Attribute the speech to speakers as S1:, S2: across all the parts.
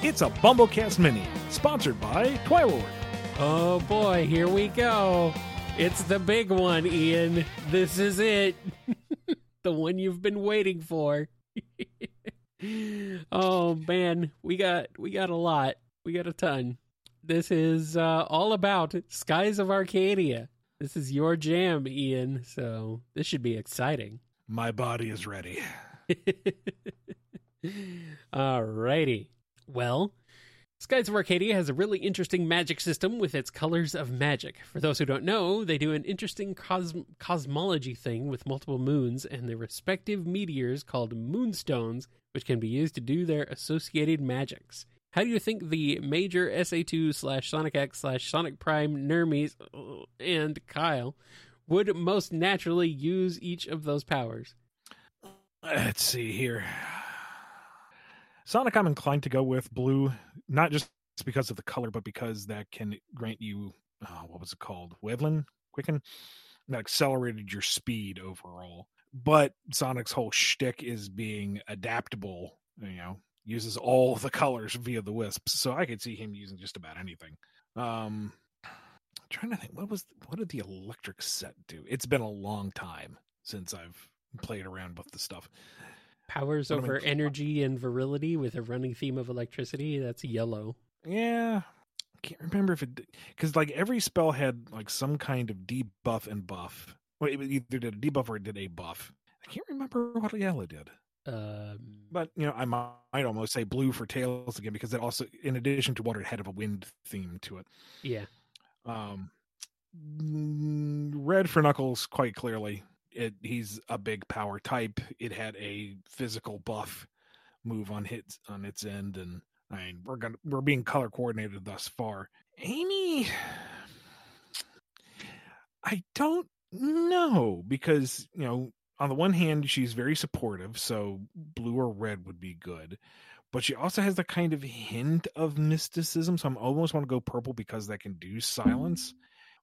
S1: It's a BumbleKast Mini, sponsored by Twilord.
S2: Oh boy, here we go. It's the big one, Ian. This is it. the one you've been waiting for. oh man, we got we got a lot. We got a ton. This is uh, all about Skies of Arcadia. This is your jam, Ian. So this should be exciting.
S1: My body is ready.
S2: Alrighty. Well, Skies of Arcadia has a really interesting magic system with its colors of magic. For those who don't know, they do an interesting cosm- cosmology thing with multiple moons and their respective meteors called moonstones, which can be used to do their associated magics. How do you think the major SA2 slash Sonic X slash Sonic Prime Nermies uh, and Kyle would most naturally use each of those powers?
S1: Let's see here. Sonic, I'm inclined to go with blue, not just because of the color, but because that can grant you uh, what was it called? Wevlin? Quicken? That accelerated your speed overall. But Sonic's whole shtick is being adaptable, you know, uses all the colors via the wisps. So I could see him using just about anything. Um I'm trying to think what was what did the electric set do? It's been a long time since I've played around with the stuff.
S2: Powers
S1: What
S2: over energy and virility with a running theme of electricity. That's yellow.
S1: Yeah. I can't remember if it because like every spell had like some kind of debuff and buff. Well, it either did a debuff or it did a buff. I can't remember what yellow did.
S2: Um,
S1: But you know, I might, might almost say blue for tails again because it also, in addition to water, it had a wind theme to it.
S2: yeah.
S1: Um, red for Knuckles, quite clearly. It he's a big power type. It had a physical buff move on hits on its end, and I mean we're gonna we're being color coordinated thus far. Amy, I don't know because you know on the one hand she's very supportive, so blue or red would be good. But she also has the kind of hint of mysticism, so I'm almost want to go purple because that can do silence.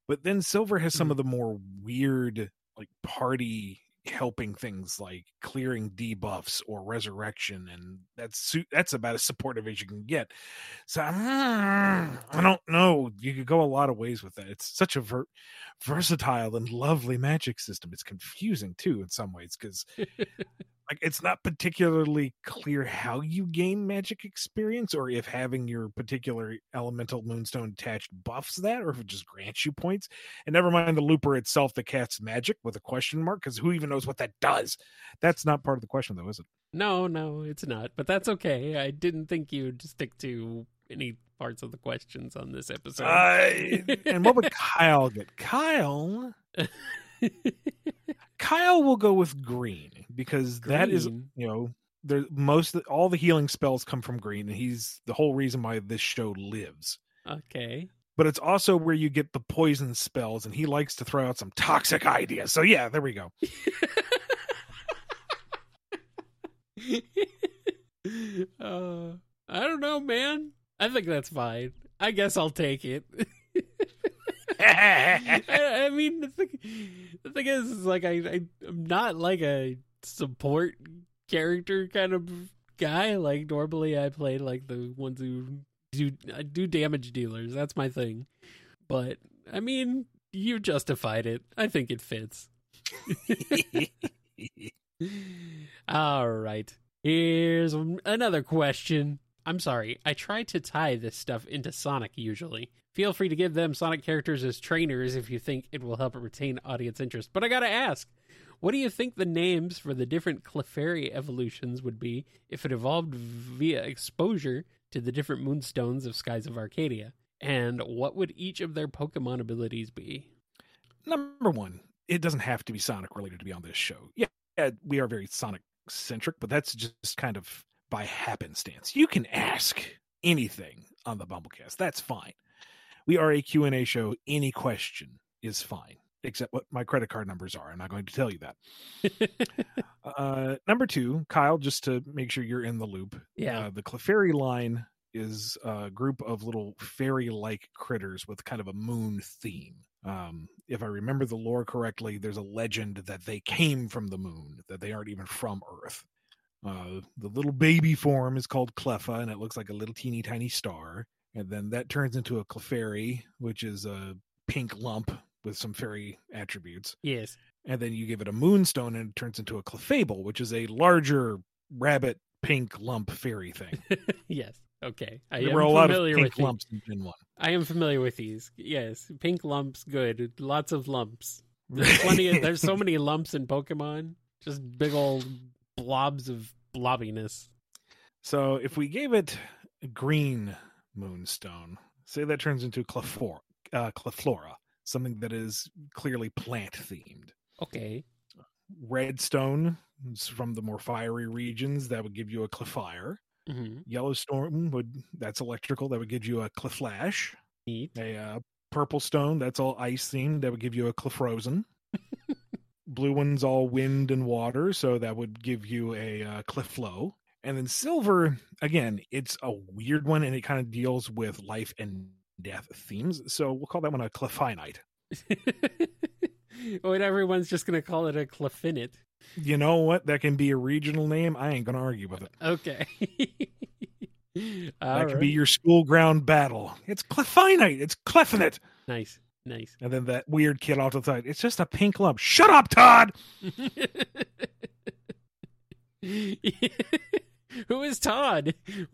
S1: But then silver has some
S2: Mhm.
S1: of the more weird, like party helping things like clearing debuffs or resurrection, and that's that's about as supportive as you can get. So mm, I don't know. You could go a lot of ways with that. It's such a ver- versatile and lovely magic system. It's confusing too in some ways because like it's not particularly clear how you gain magic experience or if having your particular elemental moonstone attached buffs that or if it just grants you points and never mind the looper itself that casts magic with a question mark because who even knows what that does that's not part of the question though is it
S2: No, no, it's not. But that's okay. I didn't think you'd stick to any parts of the questions on this episode.
S1: uh, and what would kyle get kyle kyle will go with green because that is you know there most all the healing spells come from green and he's the whole reason why this show lives
S2: okay.
S1: but it's also where you get the poison spells and he likes to throw out some toxic ideas so yeah there we go
S2: uh, I don't know, man. I think that's fine. I guess I'll take it. I, I mean, the thing, the thing is, is like I, I, I'm not like a support character kind of guy. Like normally, I play like the ones who do I do damage dealers. That's my thing. But I mean, you justified it. I think it fits. All right. Here's another question. I'm sorry. I try to tie this stuff into Sonic usually. Feel free to give them Sonic characters as trainers if you think it will help retain audience interest. But I gotta ask, what do you think the names for the different Clefairy evolutions would be if it evolved via exposure to the different moonstones of Skies of Arcadia? And what would each of their Pokemon abilities be?
S1: number one it doesn't have to be sonic related to be on this show yeah, yeah we are very sonic centric but that's just kind of by happenstance. You can ask anything on the BumbleKast. That's fine. We are a q&a show. Any question is fine except what my credit card numbers are. I'm not going to tell you that. Uh number two kyle just to make sure you're in the loop
S2: Yeah.
S1: uh, the clefairy line is a group of little fairy like critters with kind of a moon theme. Um, if I remember the lore correctly, there's a legend that they came from the moon, that they aren't even from Earth. Uh, the little baby form is called Cleffa, and it looks like a little teeny tiny star. And then that turns into a Clefairy, which is a pink lump with some fairy attributes.
S2: Yes.
S1: And then you give it a moonstone, and it turns into a Clefable, which is a larger rabbit pink lump fairy thing.
S2: yes. Okay. I
S1: there
S2: am
S1: were a lot of
S2: familiar
S1: pink
S2: with these.
S1: lumps in Gen 1.
S2: I am familiar with these. Yes. Pink lumps, good. Lots of lumps. There's plenty of, there's so many lumps in Pokemon. Just big old blobs of blobbiness.
S1: So if we gave it a green moonstone, say that turns into Cleflora, uh, Cleflora, something that is clearly plant themed.
S2: Okay.
S1: Redstone is from the more fiery regions, that would give you a Clefire.
S2: hmm
S1: Yellowstone would that's electrical, that would give you a Cleflash.
S2: Neat.
S1: A uh, purple stone, that's all ice themed, that would give you a Clefrozen. Blue one's all wind and water, so that would give you a uh, Cleflow. And then silver, again, it's a weird one, and it kind of deals with life and death themes. So we'll call that one a cliffinite.
S2: When everyone's just going to call it a cliffinite.
S1: You know what? That can be a regional name. I ain't gonna argue with it.
S2: Okay.
S1: that could be your school ground battle. It's cliffinite. It's cliffinite.
S2: nice. Nice.
S1: And then that weird kid off to the side. It's just a pink lump. Shut up, Todd.
S2: Who is Todd?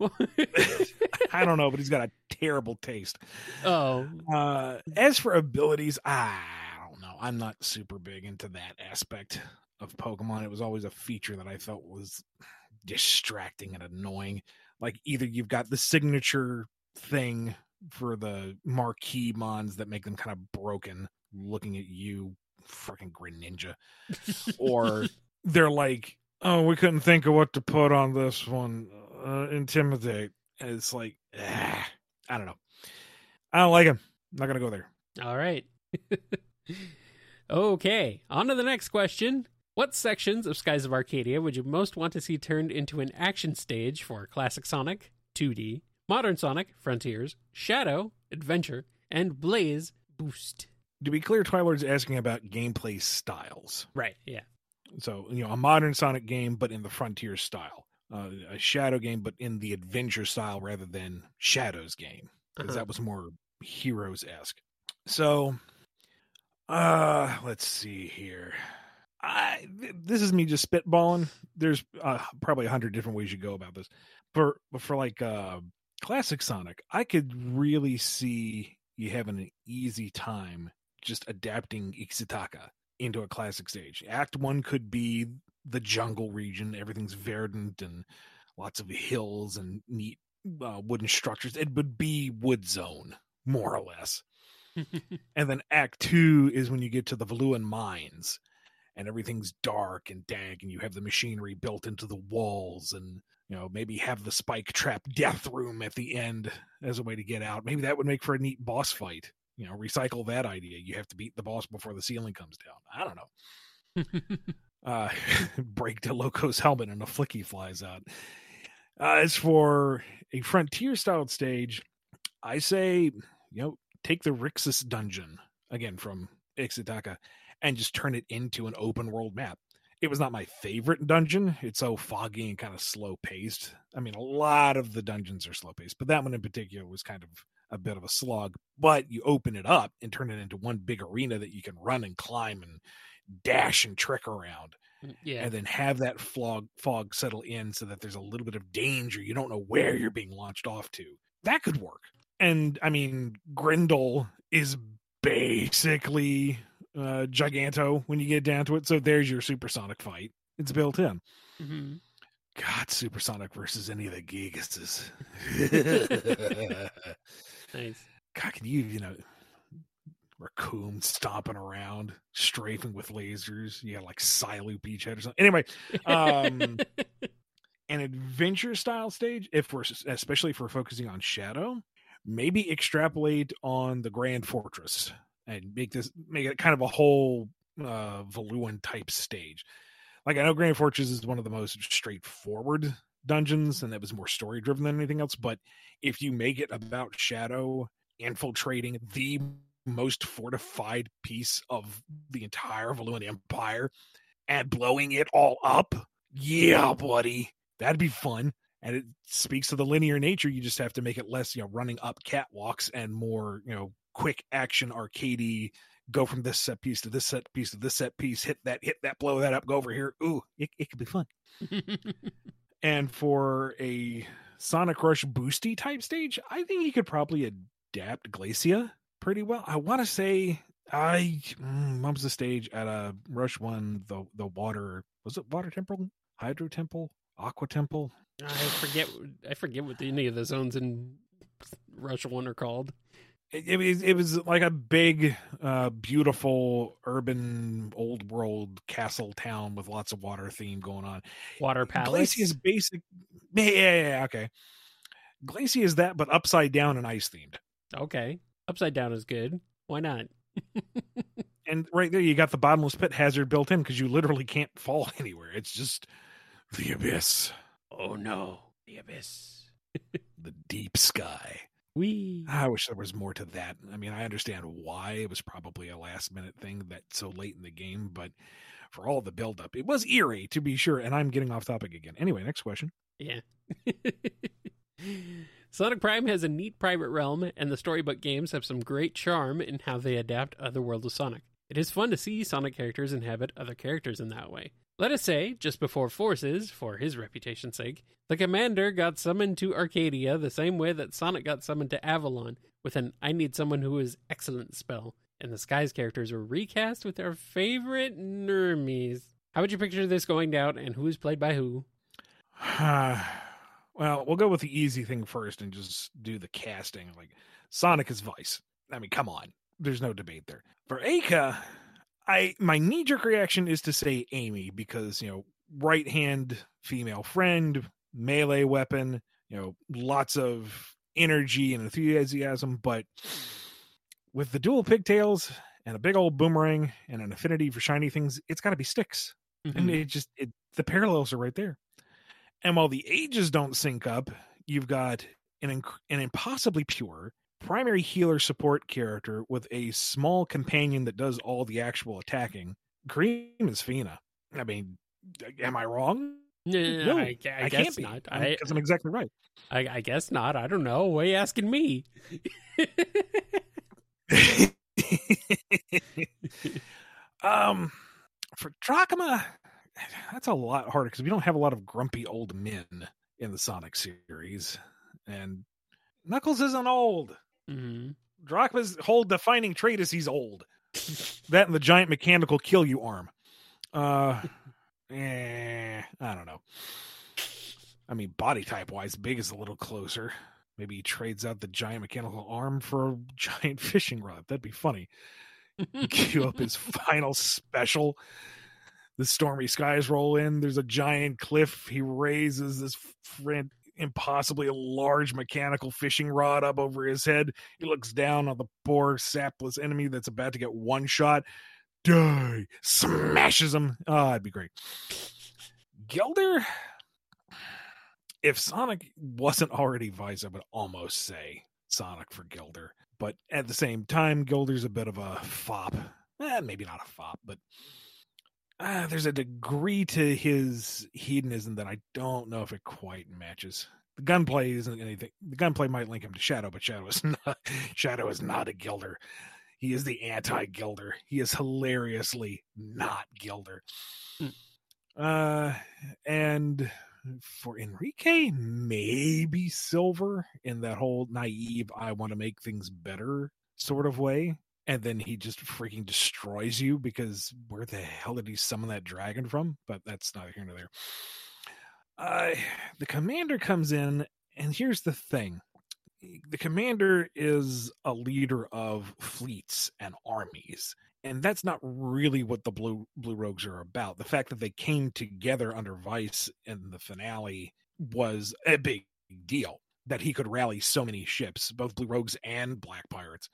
S1: I don't know, but he's got a terrible taste.
S2: oh,
S1: Uh, as for abilities, I don't know. I'm not super big into that aspect of Pokemon. It was always a feature that I felt was distracting and annoying. Like either you've got the signature thing for the marquee mons that make them kind of broken, looking at you, freaking fucking Greninja, or they're like, "Oh, we couldn't think of what to put on this one. Uh, intimidate." And it's like, ah, I don't know. I don't like him. I'm not gonna go there.
S2: all right. okay, on to the next question. What sections of Skies of Arcadia would you most want to see turned into an action stage for Classic Sonic, 2D, Modern Sonic, Frontiers, Shadow, Adventure, and Blaze Boost?
S1: To be clear, Twilord's asking about gameplay styles.
S2: Right, yeah.
S1: So, you know, a modern Sonic game, but in the Frontier style. Uh, a Shadow game, but in the adventure style rather than Shadow's game. Because
S2: Uh-huh.
S1: that was more Heroes esque. So, uh, let's see here. I th- this is me just spitballing. There's uh, probably a hundred different ways you go about this. For for like uh, classic Sonic, I could really see you having an easy time just adapting Ixa'taka into a classic stage. Act one could be the jungle region. Everything's verdant and lots of hills and neat uh, wooden structures. It would be wood zone, more or less. And then Act Two is when you get to the Valuan mines, and everything's dark and dank, and you have the machinery built into the walls, and you know maybe have the spike trap death room at the end as a way to get out. Maybe that would make for a neat boss fight. You know, recycle that idea. You have to beat the boss before the ceiling comes down. I don't know. Uh, break De Loco's helmet and a flicky flies out. Uh, as for a frontier styled stage, I say, you know, take the Rixis dungeon again from Ixa'taka and just turn it into an open world map. It was not my favorite dungeon. It's so foggy and kind of slow paced. I mean, a lot of the dungeons are slow paced, but that one in particular was kind of a bit of a slog. But you open it up and turn it into one big arena that you can run and climb and dash and trick around mm,
S2: yeah.
S1: and then have that fog fog settle in so that there's a little bit of danger. You don't know where you're being launched off to. That could work. And I mean, Grendel is basically uh, Giganto when you get down to it. So there's your supersonic fight. It's built in.
S2: hmm
S1: God, supersonic versus any of the Gigases.
S2: Nice.
S1: God, can you, you know, raccoon stomping around, strafing with lasers? You got like Psylu Beachhead or something. Anyway, um, an adventure style stage, if we're especially if we're focusing on Shadow, maybe extrapolate on the Grand Fortress and make this make it kind of a whole uh Valuan type stage. Like I know Grand Fortress is one of the most straightforward dungeons and that was more story driven than anything else, but if you make it about Shadow infiltrating the most fortified piece of the entire Valuan Empire and blowing it all up. Yeah, buddy. That'd be fun. And it speaks to the linear nature. You just have to make it less, you know, running up catwalks and more, you know, quick action arcadey. Go from this set piece to this set piece to this set piece. Hit that, hit that, blow that up. Go over here. Ooh, it, it could be fun. and for a Sonic Rush boosty type stage, I think he could probably adapt Glacia pretty well. I want to say I mm, what was the stage at a uh, Rush One? The the water was it Water Temple, Hydro Temple, Aqua Temple.
S2: I forget. I forget what any of the zones in Rush One are called.
S1: It, it, was it was like a big, uh, beautiful urban old world castle town with lots of water theme going on.
S2: Water palace.
S1: Is basic. Yeah, yeah, yeah, okay. Glacia is that, but upside down and ice themed.
S2: Okay, upside down is good. Why not?
S1: and right there, you got the bottomless pit hazard built in because you literally can't fall anywhere. It's just the abyss.
S2: Oh no, the abyss.
S1: the deep sky.
S2: We.
S1: I wish there was more to that. I mean, I understand why it was probably a last minute thing that so late in the game, but for all the build up, it was eerie to be sure. And I'm getting off topic again. Anyway, next question.
S2: Yeah. Sonic Prime has a neat private realm, and the storybook games have some great charm in how they adapt Otherworld of Sonic. It is fun to see Sonic characters inhabit other characters in that way. Let us say, just before Forces, for his reputation's sake, the Commander got summoned to Arcadia the same way that Sonic got summoned to Avalon, with an I need someone who is excellent spell, and the Skies characters were recast with our favorite Nermies. How would you picture this going down, and who is played by who?
S1: well, we'll go with the easy thing first and just do the casting. Like, Sonic is Vyse. I mean, come on. There's no debate there. For Aika, I my knee jerk reaction is to say Amy because you know right hand female friend, melee weapon, you know lots of energy and enthusiasm, but with the dual pigtails and a big old boomerang and an affinity for shiny things, it's got to be sticks mm-hmm. and it just it the parallels are right there. And while the ages don't sync up, you've got an inc- an impossibly pure primary healer support character with a small companion that does all the actual attacking. Cream is Fina. I mean, am I wrong?
S2: No, no I, I, I guess not.
S1: Because I'm exactly right.
S2: I, I, guess not. I don't know. Why are you asking me?
S1: um, for Drachma, that's a lot harder because we don't have a lot of grumpy old men in the Sonic series, and Knuckles isn't old.
S2: Mm-hmm.
S1: Drachma's whole defining trait is he's old. that and the giant mechanical kill you arm. Uh, eh, I don't know. I mean, body type wise, big is a little closer. Maybe he trades out the giant mechanical arm for a giant fishing rod. That'd be funny. Cue up his final special. The stormy skies roll in. There's a giant cliff. He raises this friend impossibly a large mechanical fishing rod up over his head. He looks down on the poor sapless enemy that's about to get one shot. Die! Smashes him. Oh, that'd be great. Gilder, if Sonic wasn't already Vyse, I would almost say Sonic for Gilder. But at the same time, Gilder's a bit of a fop. Eh, maybe not a fop, but uh, there's a degree to his hedonism that I don't know if it quite matches. The gunplay isn't anything. The gunplay might link him to Shadow, but Shadow is not. Shadow is not a Gilder. He is the anti-Gilder. He is hilariously not Gilder. Hmm. Uh, and for Enrique, maybe Silver in that whole naive, I want to make things better sort of way and then he just freaking destroys you because where the hell did he summon that dragon from? But that's not here nor there. Uh, the commander comes in, and here's the thing the commander is a leader of fleets and armies and that's not really what the blue blue rogues are about the fact that they came together under Vyse in the finale was a big deal that he could rally so many ships both blue rogues and black pirates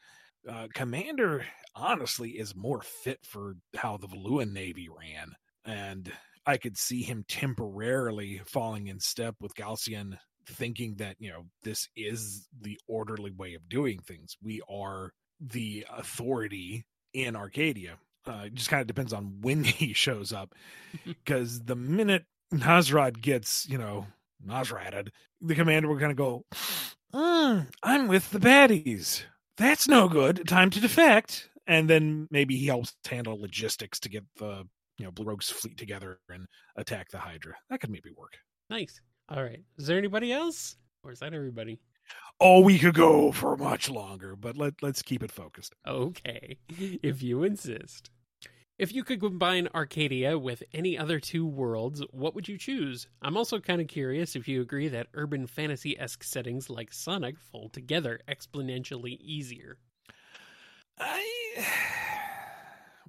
S1: uh, Commander honestly is more fit for how the Valuan Navy ran, and I could see him temporarily falling in step with Galcian, thinking that you know this is the orderly way of doing things. We are the authority in Arcadia. Uh, it just kind of depends on when he shows up. Because the minute Nasrad gets, you know, Nasraded, the commander will kind of go, "Mm, I'm with the baddies. That's no good. Time to defect. And then maybe he helps handle logistics to get the, you know, Blue Rogue's fleet together and attack the Hydra. That could maybe work.
S2: Nice. All right. Is there anybody else? Or is that everybody?
S1: Oh, we could go for much longer, but let let's keep it focused.
S2: Okay, if you insist. If you could combine Arcadia with any other two worlds, what would you choose? I'm also kind of curious if you agree that urban fantasy esque settings like Sonic fold together exponentially easier.
S1: I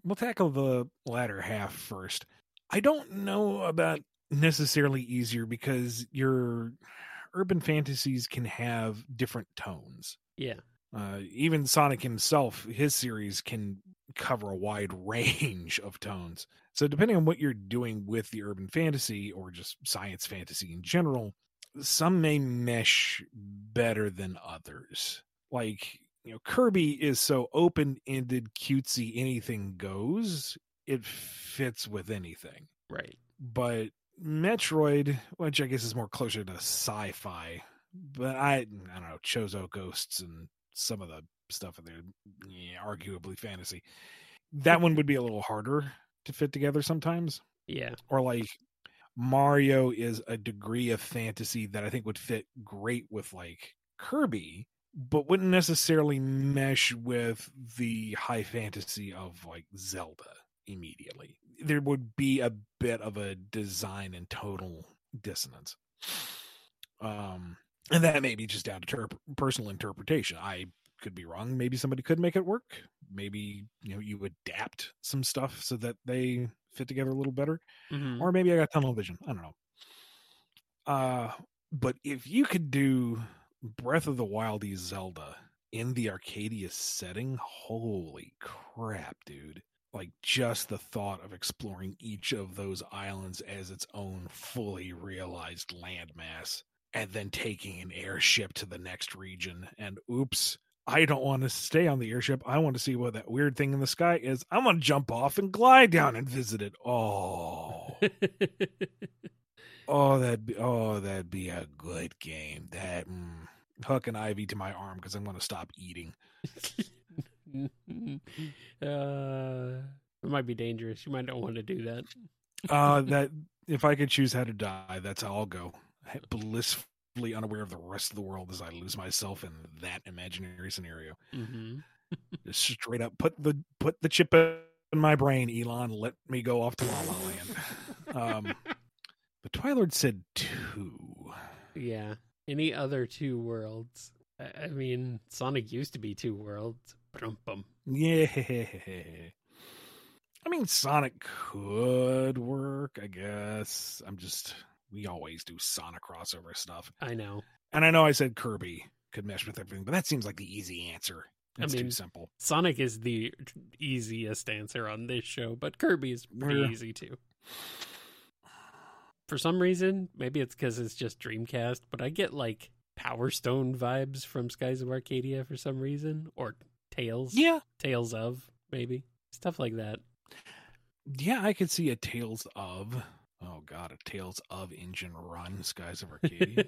S1: we'll tackle the latter half first. I don't know about necessarily easier because your urban fantasies can have different tones.
S2: Yeah.
S1: Uh, even Sonic himself, his series can cover a wide range of tones. So, depending on what you're doing with the urban fantasy or just science fantasy in general, some may mesh better than others. Like, you know, Kirby is so open ended, cutesy, anything goes, it fits with anything.
S2: Right.
S1: But Metroid, which I guess is more closer to sci fi, but I, I don't know, Chozo Ghosts and some of the stuff in there, yeah, arguably fantasy. That one would be a little harder to fit together sometimes.
S2: Yeah.
S1: Or like Mario is a degree of fantasy that I think would fit great with like Kirby, but wouldn't necessarily mesh with the high fantasy of like Zelda immediately. There would be a bit of a design and total dissonance. Um, and that may be just down to ter- personal interpretation. I could be wrong. Maybe somebody could make it work. Maybe you know you adapt some stuff so that they fit together a little better,
S2: Mhm.
S1: or maybe I got tunnel vision. I don't know. Uh, but if you could do Breath of the Wildy Zelda in the Arcadia setting, holy crap, dude! Like just the thought of exploring each of those islands as its own fully realized landmass and then taking an airship to the next region and oops i don't want to stay on the airship. I want to see what that weird thing in the sky is. I'm going to jump off and glide down and visit it. Oh. Oh that'd be oh that'd be a good game. That mm, hook an IV to my arm because i'm going to stop eating.
S2: Uh, it might be dangerous. You might not want to do that.
S1: uh that if i could choose how to die that's how i'll go blissfully unaware of the rest of the world as i lose myself in that imaginary scenario
S2: hmm
S1: Just straight up put the put the chip in my brain, Elon. Let me go off to La La Land. Um, but Twilord said two.
S2: Yeah. Any other two worlds? I I mean, Sonic used to be two worlds. Brum-bum.
S1: Yeah. I mean, Sonic could work, I guess. I'm just we always do Sonic crossover stuff,
S2: I know.
S1: and I know I said Kirby could mesh with everything, but that seems like the easy answer.
S2: I
S1: It's
S2: mean-
S1: too simple.
S2: Sonic is the easiest answer on this show, but Kirby is pretty
S1: Yeah.
S2: easy too. For some reason, maybe it's because it's just Dreamcast, but I get like Power Stone vibes from Skies of Arcadia for some reason, or Tales,
S1: Yeah,
S2: Tales of maybe stuff like that.
S1: yeah, I could see a Tales of. Oh God, a Tales of Engine Run, Skies of Arcadia.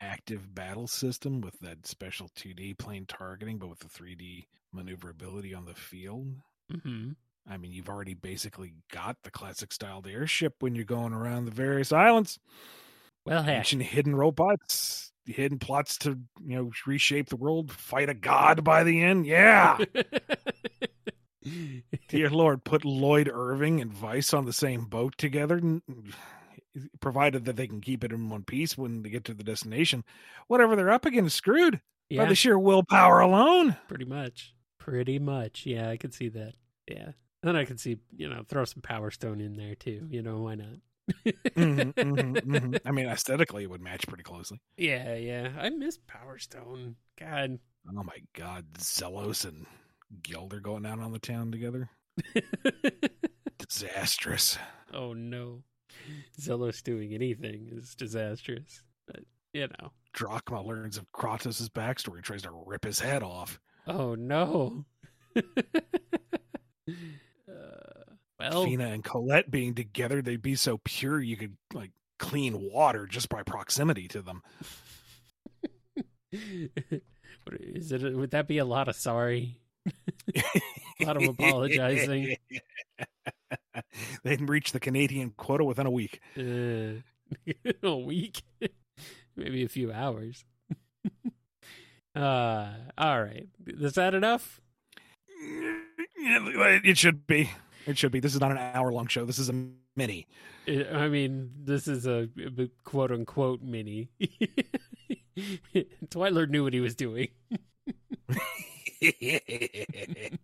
S1: active battle system with that special 2D plane targeting, but with the 3D maneuverability on the field.
S2: hmm
S1: I mean, you've already basically got the classic styled airship when you're going around the various islands.
S2: Well, heck,
S1: Ancient hidden robots, hidden plots to, you know, reshape the world, fight a god by the end. Yeah. Dear Lord, put Lloyd Irving and Vyse on the same boat together, provided that they can keep it in one piece when they get to the destination. Whatever they're up against, screwed by the sheer willpower alone.
S2: pretty much, pretty much. Yeah, I could see that. Yeah, and then I could see you know throw some Power Stone in there too. You know why not?
S1: Mhm, mhm, mhm. I mean, aesthetically, it would match pretty closely.
S2: Yeah, yeah. I miss Power Stone. God.
S1: Oh my God, Zelos and Gilder going out on the town together. Disastrous.
S2: oh no. Zelos doing anything is disastrous. But you know.
S1: Drachma learns of Kratos' backstory, tries to rip his head off.
S2: Oh no. uh, well,
S1: Fina and Colette being together, they'd be so pure you could like clean water just by proximity to them.
S2: Is it? Would that be a lot of sorry? A lot of apologizing.
S1: They'd reach the Canadian quota within a week.
S2: Uh, a week, maybe a few hours. uh, all right. Is that enough?
S1: It should be. It should be. This is not an hour long show. This is a mini.
S2: I I mean, this is a quote unquote mini. Twilord knew what he was doing.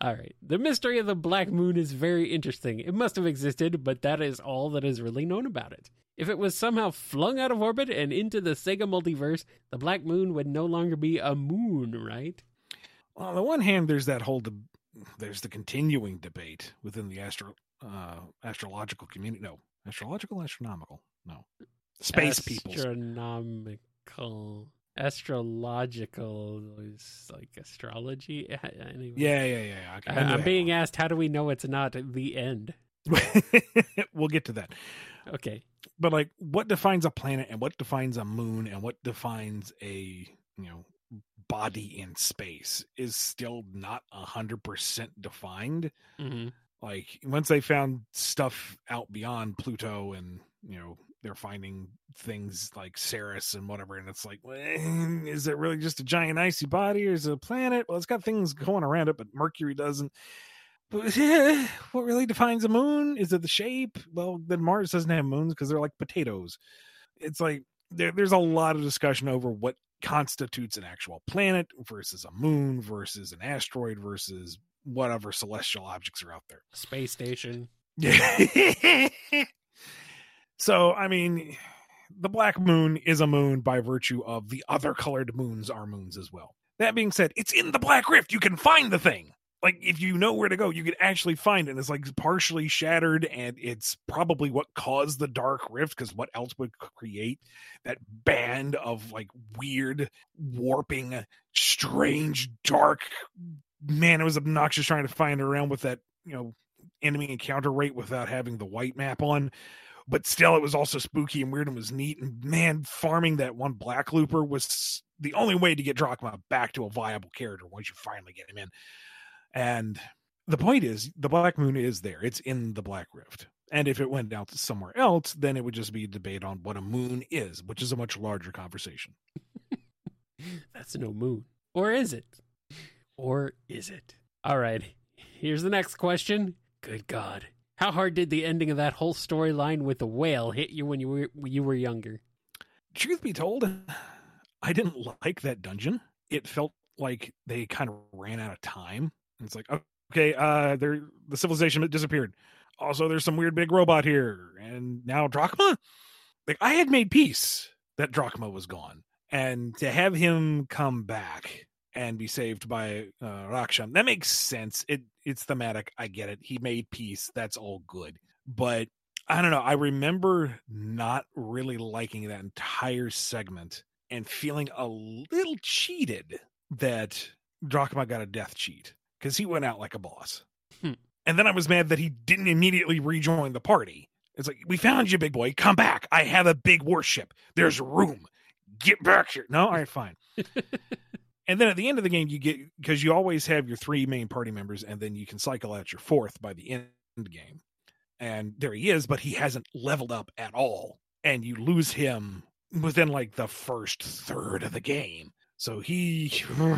S2: All right. The mystery of the black moon is very interesting. It must have existed, but that is all that is really known about it. If it was somehow flung out of orbit and into the Sega multiverse, the black moon would no longer be a moon, right?
S1: Well, on the one hand, there's that whole de- there's the continuing debate within the astro uh, astrological community. No, astrological, astronomical. No, space people.
S2: Astronomical. Astrological is like astrology. Anyway.
S1: Yeah, yeah, yeah. Okay,
S2: I'm being asked, how do we know it's not the end?
S1: we'll get to that.
S2: Okay.
S1: But like, what defines a planet, and what defines a moon, and what defines a you know body in space is still not a hundred percent defined.
S2: hmm
S1: Like once they found stuff out beyond Pluto, and you know they're finding things like Ceres and whatever, and it's like, well, is it really just a giant icy body, or is it a planet? Well, it's got things going around it, but Mercury doesn't. But yeah, what really defines a moon? Is it the shape? Well, then Mars doesn't have moons because they're like potatoes. It's like there, there's a lot of discussion over what constitutes an actual planet versus a moon versus an asteroid versus whatever celestial objects are out there.
S2: Space station.
S1: So, I mean, the black moon is a moon by virtue of the other colored moons are moons as well. That being said, it's in the black rift. You can find the thing. Like if you know where to go, you can actually find it. And It's like partially shattered, and it's probably what caused the dark rift. Because what else would create that band of like weird, warping, strange, dark? Man, it was obnoxious trying to find around with that you know enemy encounter rate without having the white map on. But still it was also spooky and weird and was neat. And man farming that one black looper was the only way to get Drachma back to a viable character once you finally get him in. And the point is the black moon is there. It's in the black rift. And if it went out to somewhere else then it would just be a debate on what a moon is which is a much larger conversation.
S2: That's no moon. Or is it? Or is it? All right. Here's the next question. Good God. How hard did the ending of that whole storyline with the whale hit you when you were when you were younger?
S1: truth be told i didn't like that dungeon it felt like they kind of ran out of time it's like okay uh there the civilization disappeared also there's some weird big robot here and now drachma like i had made peace that drachma was gone and to have him come back and be saved by uh Rhaknam that makes sense it it's thematic i get it he made peace that's all good but I don't know. I remember not really liking that entire segment and feeling a little cheated that Drachma got a death cheat because he went out like a boss.
S2: Hmm.
S1: And then I was mad that he didn't immediately rejoin the party. It's like, we found you, big boy. Come back. I have a big warship. There's room. Get back here. No, all right, fine. and then at the end of the game, you get because you always have your three main party members, and then you can cycle out your fourth by the end game and there he is, but he hasn't leveled up at all. And you lose him within like the first third of the game. So he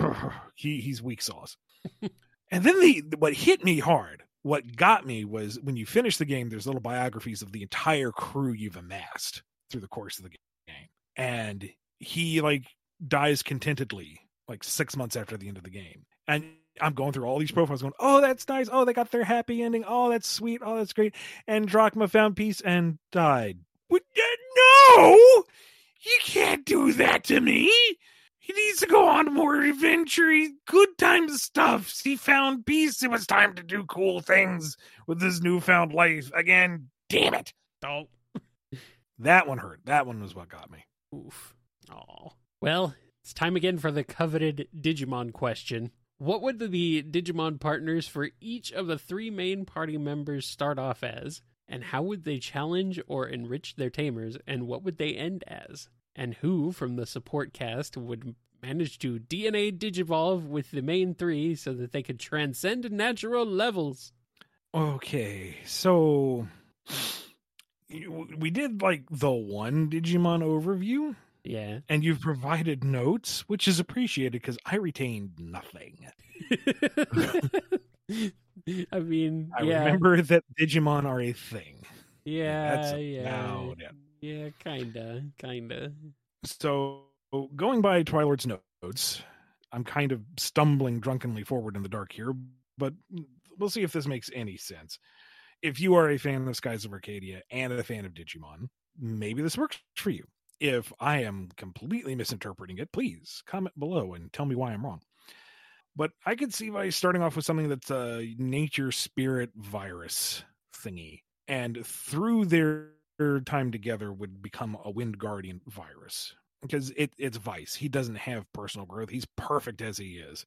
S1: he he's weak sauce. and then the what hit me hard, what got me was when you finish the game, there's little biographies of the entire crew you've amassed through the course of the game. And he like dies contentedly like six months after the end of the game. And I'm going through all these profiles going, oh, that's nice. Oh, they got their happy ending. Oh, that's sweet. Oh, that's great. And Drachma found peace and died. What? No! You can't do that to me. He needs to go on more adventure. Good times stuff. He found peace. It was time to do cool things with his newfound life. Again, damn it.
S2: Oh,
S1: That one hurt. That one was what got me.
S2: oof. Oh. Well, It's time again for the coveted Digimon question. What would the Digimon partners for each of the three main party members start off as? And how would they challenge or enrich their tamers? And what would they end as? And who from the support cast would manage to DNA digivolve with the main three so that they could transcend natural levels?
S1: Okay, so we did like the one Digimon overview.
S2: Yeah.
S1: And you've provided notes, which is appreciated because I retained nothing.
S2: I mean,
S1: I
S2: yeah.
S1: remember that Digimon are a thing.
S2: Yeah, yeah. Yeah, kinda, kinda.
S1: So, going by Twilord's notes, I'm kind of stumbling drunkenly forward in the dark here, but we'll see if this makes any sense. If you are a fan of Skies of Arcadia and a fan of Digimon, maybe this works for you. If I am completely misinterpreting it, please comment below and tell me why I'm wrong. But I could see by starting off with something that's a nature spirit virus thingy, and through their time together would become a wind guardian virus because it, it's Vyse he doesn't have personal growth he's perfect as he is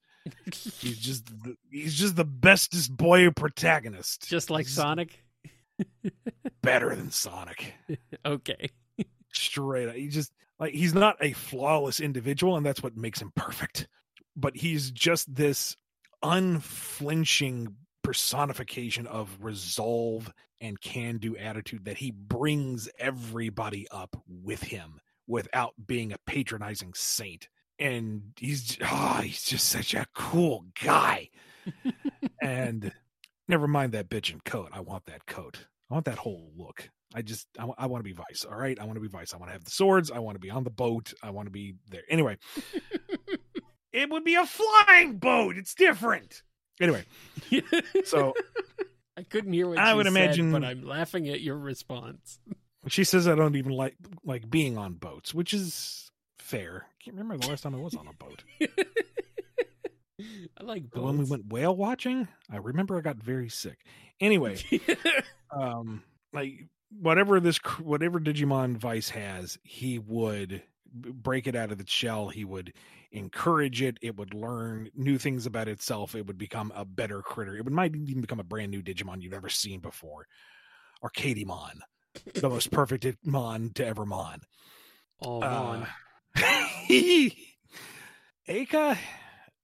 S1: he's just the, he's just the bestest boy protagonist
S2: Just like
S1: He's
S2: Sonic.
S1: better than sonic
S2: Okay.
S1: Straight up. He just like he's not a flawless individual, and that's what makes him perfect. But he's just this unflinching personification of resolve and can do attitude that he brings everybody up with him without being a patronizing saint. And he's oh, he's just such a cool guy. and never mind that bitch and coat. I want that coat. I want that whole look. I just I, want to be Vyse. All right, I want to be Vyse. I want to have the swords. I want to be on the boat. I want to be there. Anyway, it would be a flying boat. It's different. Anyway, so
S2: I couldn't hear what
S1: I would
S2: said,
S1: imagine-
S2: but I'm laughing at your response.
S1: she says I don't even like like being on boats, which is fair. Can't remember the last time I was on a boat.
S2: I like
S1: The when we went whale watching, I remember I got very sick. Anyway, um like whatever this whatever digimon Vyse has he would break it out of its shell. He would encourage it. It would learn new things about itself. It would become a better critter. It would might even become a brand new digimon you've never seen before. Arcadimon the most perfect mon to ever mon.
S2: Oh,
S1: uh,
S2: man.
S1: Aika,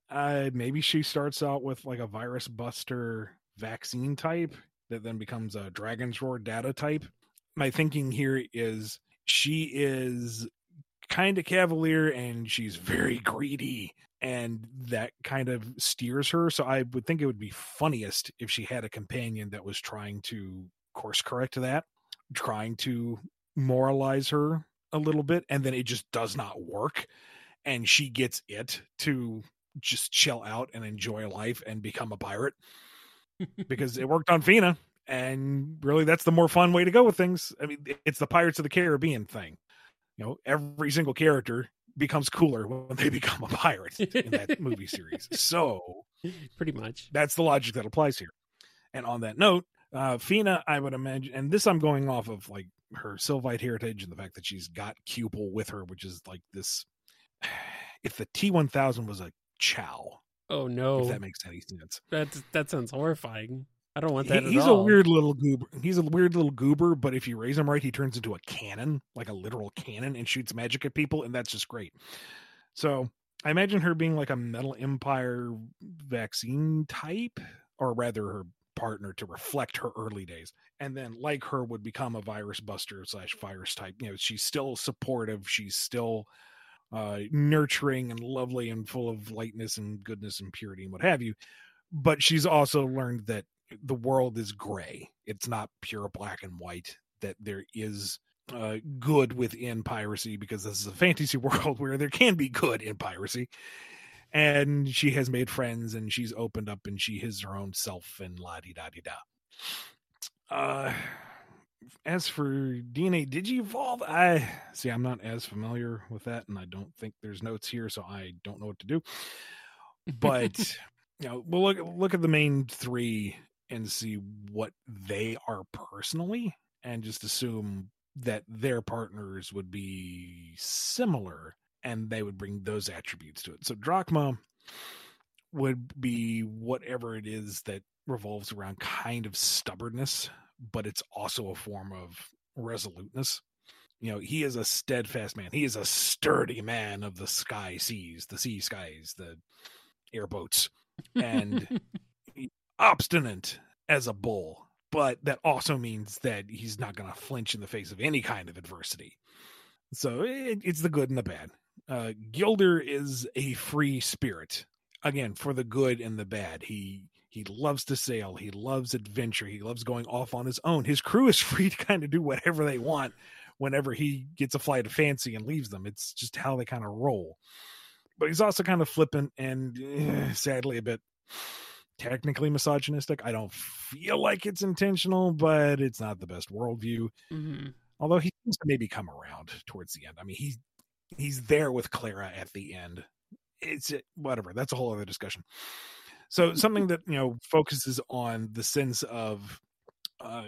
S1: uh, maybe she starts out with like a virus buster vaccine type that then becomes a dragon's roar data type. My thinking here is she is kind of cavalier and she's very greedy and that kind of steers her. So i would think it would be funniest if she had a companion that was trying to course correct that trying to moralize her a little bit and then it just does not work and she gets it to just chill out and enjoy life and become a pirate because it worked on Fina and really that's the more fun way to go with things. I mean it's the Pirates of the Caribbean thing. You know, every single character becomes cooler when they become a pirate in that movie series. So,
S2: Pretty much.
S1: that's the logic that applies here. And on that note, uh Fina, I would imagine, and this I'm going off of like her Sylvite heritage and the fact that she's got Cupil with her, which is like this. If the T1000 was a Chao,
S2: Oh
S1: if
S2: no,
S1: that makes any sense,
S2: that that sounds horrifying. I don't want
S1: He-
S2: that at
S1: he's
S2: all.
S1: a weird little goober. He's a weird little goober, but if you raise him right, he turns into a cannon, like a literal cannon, and shoots magic at people, and that's just great. So I imagine her being like a Metal Empire vaccine type, or rather her partner to reflect her early days. And then like her would become a virus buster slash virus type. You know, she's still supportive, she's still uh nurturing and lovely and full of lightness and goodness and purity and what have you. But she's also learned that the world is gray. It's not pure black and white, that there is uh, good within piracy because this is a fantasy world where there can be good in piracy. And she has made friends and she's opened up and she is her own self and la di da di da. Uh, as for DNA Digivolve, I see I'm not as familiar with that, and I don't think there's notes here, so I don't know what to do. But you know, we'll look look at the main three and see what they are personally, and just assume that their partners would be similar and they would bring those attributes to it. So drachma would be whatever it is that revolves around kind of stubbornness, but it's also a form of resoluteness. You know, he is a steadfast man. He is a sturdy man of the sky seas, the sea skies, the airboats, and obstinate as a bull. But that also means that he's not going to flinch in the face of any kind of adversity. So it, it's the good and the bad. Uh, Gilder is a free spirit, again for the good and the bad. He he loves to sail. He loves adventure. He loves going off on his own. His crew is free to kind of do whatever they want whenever he gets a flight of fancy and leaves them. It's just how they kind of roll. But he's also kind of flippant and eh, sadly a bit technically misogynistic. I don't feel like it's intentional, but it's not the best worldview.
S2: Mhm.
S1: Although he seems to maybe come around towards the end. I mean, he's he's there with Clara at the end. It's whatever. That's a whole other discussion. So something that you know focuses on the sense of uh,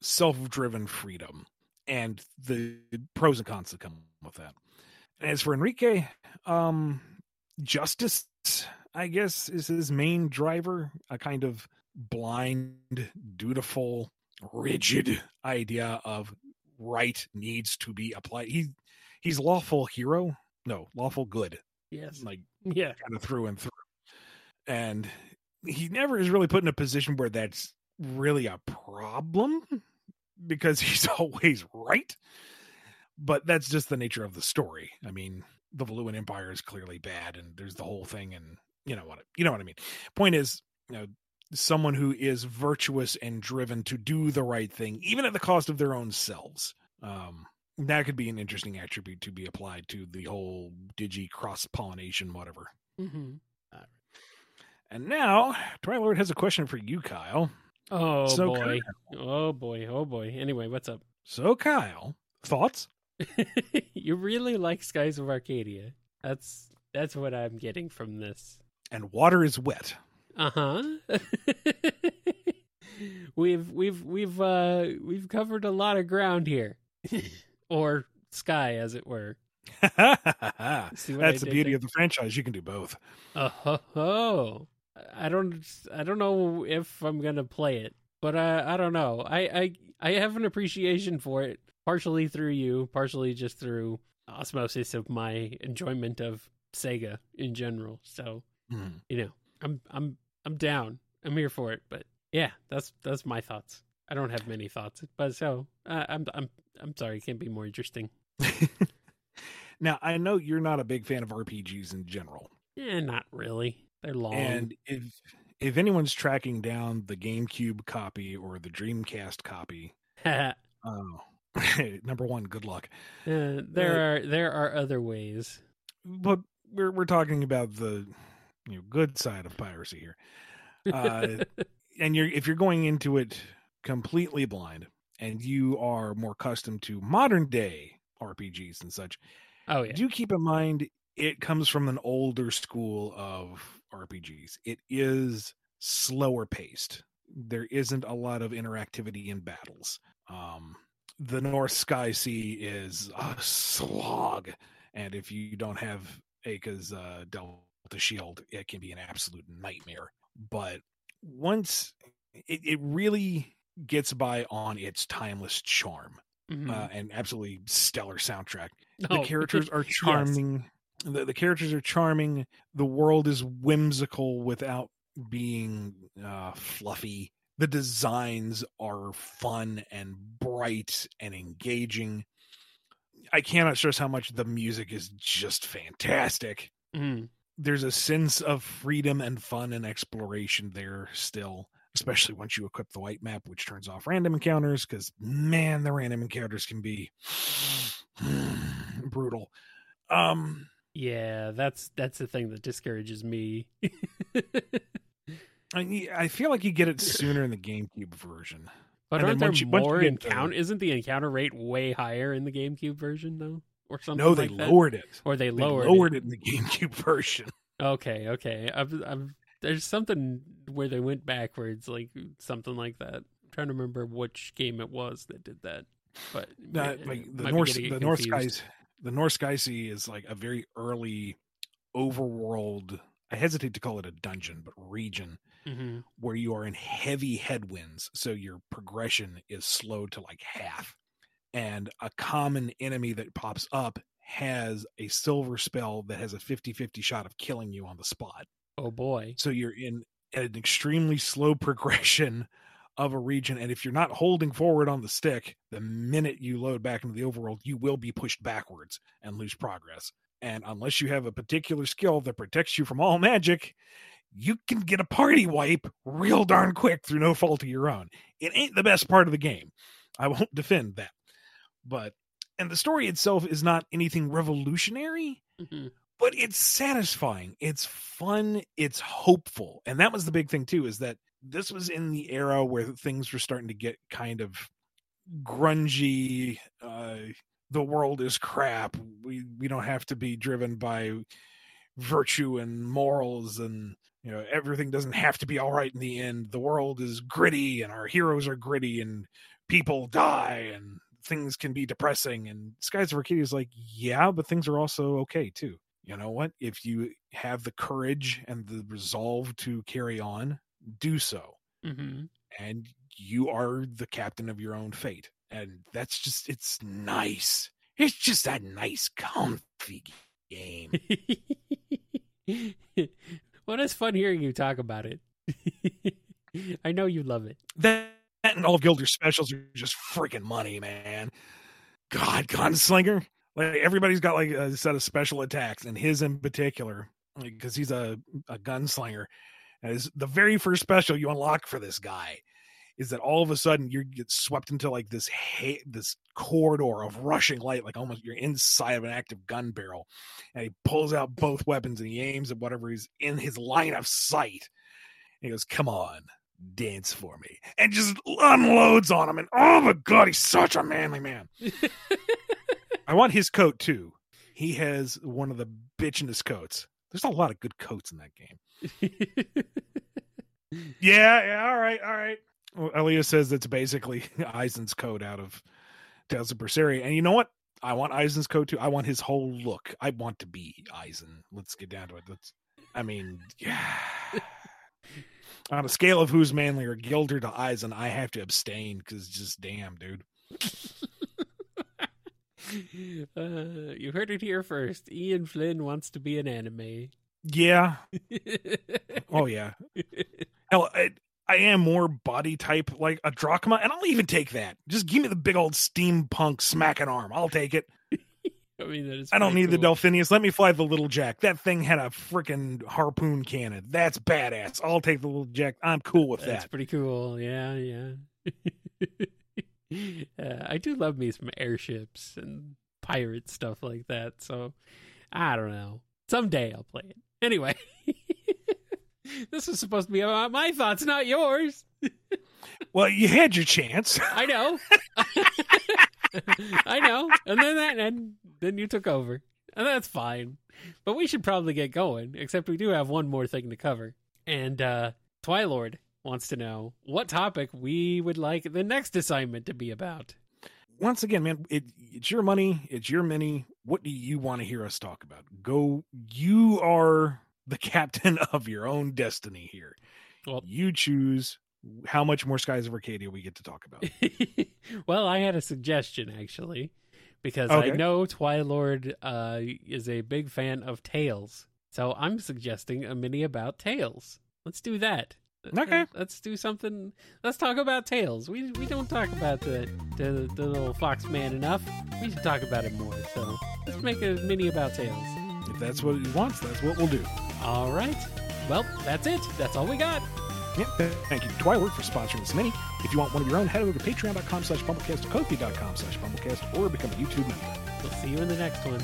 S1: self-driven freedom and the pros and cons that come with that. As for Enrique, um, justice, I guess, is his main driver. A kind of blind, dutiful, rigid idea of right needs to be applied. He he's lawful hero, no, lawful good,
S2: Yes.
S1: like
S2: Yeah.
S1: kind of through and through. And he never is really put in a position where that's really a problem because he's always right. But that's just the nature of the story. I mean, the Valuan Empire is clearly bad, and there's the whole thing, and you know what I- you know what I mean. Point is, you know, someone who is virtuous and driven to do the right thing, even at the cost of their own selves. Um, that could be an interesting attribute to be applied to the whole digi cross pollination, whatever.
S2: hmm
S1: And now, Twilord has a question for you, Kyle.
S2: Oh
S1: So
S2: boy. Oh boy. Oh boy. Anyway, what's up?
S1: So, Kyle, thoughts?
S2: you really like Skies of Arcadia. That's that's what I'm getting from this.
S1: And water is wet.
S2: Uh huh. we've we've we've uh we've covered a lot of ground here, or sky, as it were.
S1: That's the beauty
S2: there?
S1: of the franchise. You can do both.
S2: Oh ho, ho. I don't I don't know if I'm gonna play it, but uh, I don't know. I, I I have an appreciation for it, partially through you, partially just through osmosis of my enjoyment of Sega in general. So
S1: Hmm.
S2: you know, I'm I'm I'm down. I'm here for it. But yeah, that's that's my thoughts. I don't have many thoughts, but so uh, I'm I'm I'm sorry, it can't be more interesting.
S1: now, I know you're not a big fan of RPGs in general.
S2: Eh, not really. They're long.
S1: And if if anyone's tracking down the GameCube copy or the Dreamcast copy,
S2: uh,
S1: oh, number one, good luck.
S2: there are there are other ways.
S1: But we're we're talking about the you know good side of piracy here. Uh, and you're if you're going into it completely blind and you are more accustomed to modern day RPGs and such,
S2: oh yeah.
S1: do keep in mind it comes from an older school of RPGs. It is slower paced. There isn't a lot of interactivity in battles. Um, the North Sky Sea is a slog, and if you don't have Aika's uh, Delta Shield, it can be an absolute nightmare. But once it, it really gets by on its timeless charm
S2: Mhm.
S1: uh, and absolutely stellar soundtrack.
S2: Oh,
S1: the characters are charming. The, the characters are charming. The world is whimsical without being uh fluffy. The designs are fun and bright and engaging. I cannot stress how much the music is just fantastic.
S2: Mhm.
S1: There's a sense of freedom and fun and exploration there still especially once you equip the white map which turns off random encounters because man the random encounters can be brutal um
S2: Yeah, that's that's the thing that discourages me.
S1: I, I feel like you get it sooner in the GameCube version.
S2: But
S1: And
S2: aren't there
S1: you-
S2: more encounter? Isn't the encounter rate way higher in the GameCube version though, or something?
S1: No, they
S2: like
S1: lowered it.
S2: or they
S1: They
S2: lowered,
S1: lowered,
S2: it.
S1: it. in the GameCube version.
S2: Okay, okay. I'm, I'm, there's something where they went backwards, like something like that. I'm trying to remember which game it was that did that, but
S1: Uh, like the North, the North. Skies, the North Sky Sea is like a very early overworld. I hesitate to call it a dungeon, but region
S2: hmm
S1: where you are in heavy headwinds, so your progression is slowed to like half. And a common enemy that pops up has a silver spell that has a 50-50 shot of killing you on the spot.
S2: Oh boy.
S1: So you're in an extremely slow progression of a region. And if you're not holding forward on the stick, the minute you load back into the overworld, you will be pushed backwards and lose progress. And unless you have a particular skill that protects you from all magic, you can get a party wipe real darn quick through no fault of your own. It ain't the best part of the game. I won't defend that. But, and the story itself is not anything revolutionary
S2: hmm
S1: but it's satisfying. It's fun. It's hopeful. And that was the big thing too is that this was in the era where things were starting to get kind of grungy uh the world is crap. We we don't have to be driven by virtue and morals and you know everything doesn't have to be all right in the end. The world is gritty and our heroes are gritty and people die and things can be depressing and skies of arcadia is like yeah but things are also okay too. You know what? If you have the courage and the resolve to carry on do so.
S2: Hmm
S1: and you are the captain of your own fate. And that's just it's nice. It's just a nice comfy game.
S2: Well, it's fun hearing you talk about it. I know you love it.
S1: that and all of Gilder's specials are just freaking money man. God gunslinger? Like everybody's got like a set of special attacks and his in particular because he's a, a gunslinger. His, the very first special you unlock for this guy is that all of a sudden you get swept into like this ha- this corridor of rushing light like almost you're inside of an active gun barrel. And he pulls out both weapons and he aims at whatever is in his line of sight. And he goes come on dance for me and just unloads on him and oh my god he's such a manly man i want his coat too he has one of the bitchinest coats there's a lot of good coats in that game yeah yeah all right all right well, Elia says it's basically Eisen's coat out of Tales of Berseria. And you know what? I want Eisen's coat too. I want his whole look. I want to be Eisen. Let's get down to it. Let's I mean, yeah. On a scale of who's manlier, Gilder to Eisen, I have to abstain because just damn, dude.
S2: uh, you heard it here first. Ian Flynn wants to be an anime.
S1: Yeah. Oh yeah. Hell, I, I am more body type like a drachma, and I'll even take that. Just give me the big old steampunk smacking arm. I'll take it.
S2: I mean, that is.
S1: I don't need the
S2: cool.
S1: Delphinus. Let me fly the little Jack. That thing had a freaking harpoon cannon. That's badass. I'll take the little Jack. I'm cool with
S2: That's
S1: that.
S2: pretty cool. Yeah, yeah. uh, I do love me some airships and pirate stuff like that. So I don't know. Someday I'll play it. Anyway, this was supposed to be about my thoughts, not yours.
S1: Well, you had your chance.
S2: I know. I know. And then that, and then you took over, and that's fine. But we should probably get going. Except we do have one more thing to cover. And uh Twilord wants to know what topic we would like the next assignment to be about.
S1: Once again, man, it, it's your money. It's your mini. What do you want to hear us talk about? Go. You are the captain of your own destiny here.
S2: Well-
S1: you choose how much more Skies of Arcadia we get to talk about.
S2: well, I had a suggestion actually, because
S1: Okay.
S2: I know Twilord uh, is a big fan of Tales. So I'm suggesting a mini about Tales. Let's do that.
S1: Okay.
S2: Let's do something. Let's talk about Tales. We we don't talk about the the, the little fox man enough. We should talk about it more. So let's make a mini about Tales.
S1: if that's what he wants, that's what we'll do.
S2: All right. Well, that's it. That's all we got.
S1: Yeah, thank you to Twilord for sponsoring this mini. If you want one of your own, head over to patreon.com slash BumbleKast, kofi.com slash BumbleKast, or become a YouTube member.
S2: We'll see you in the next one.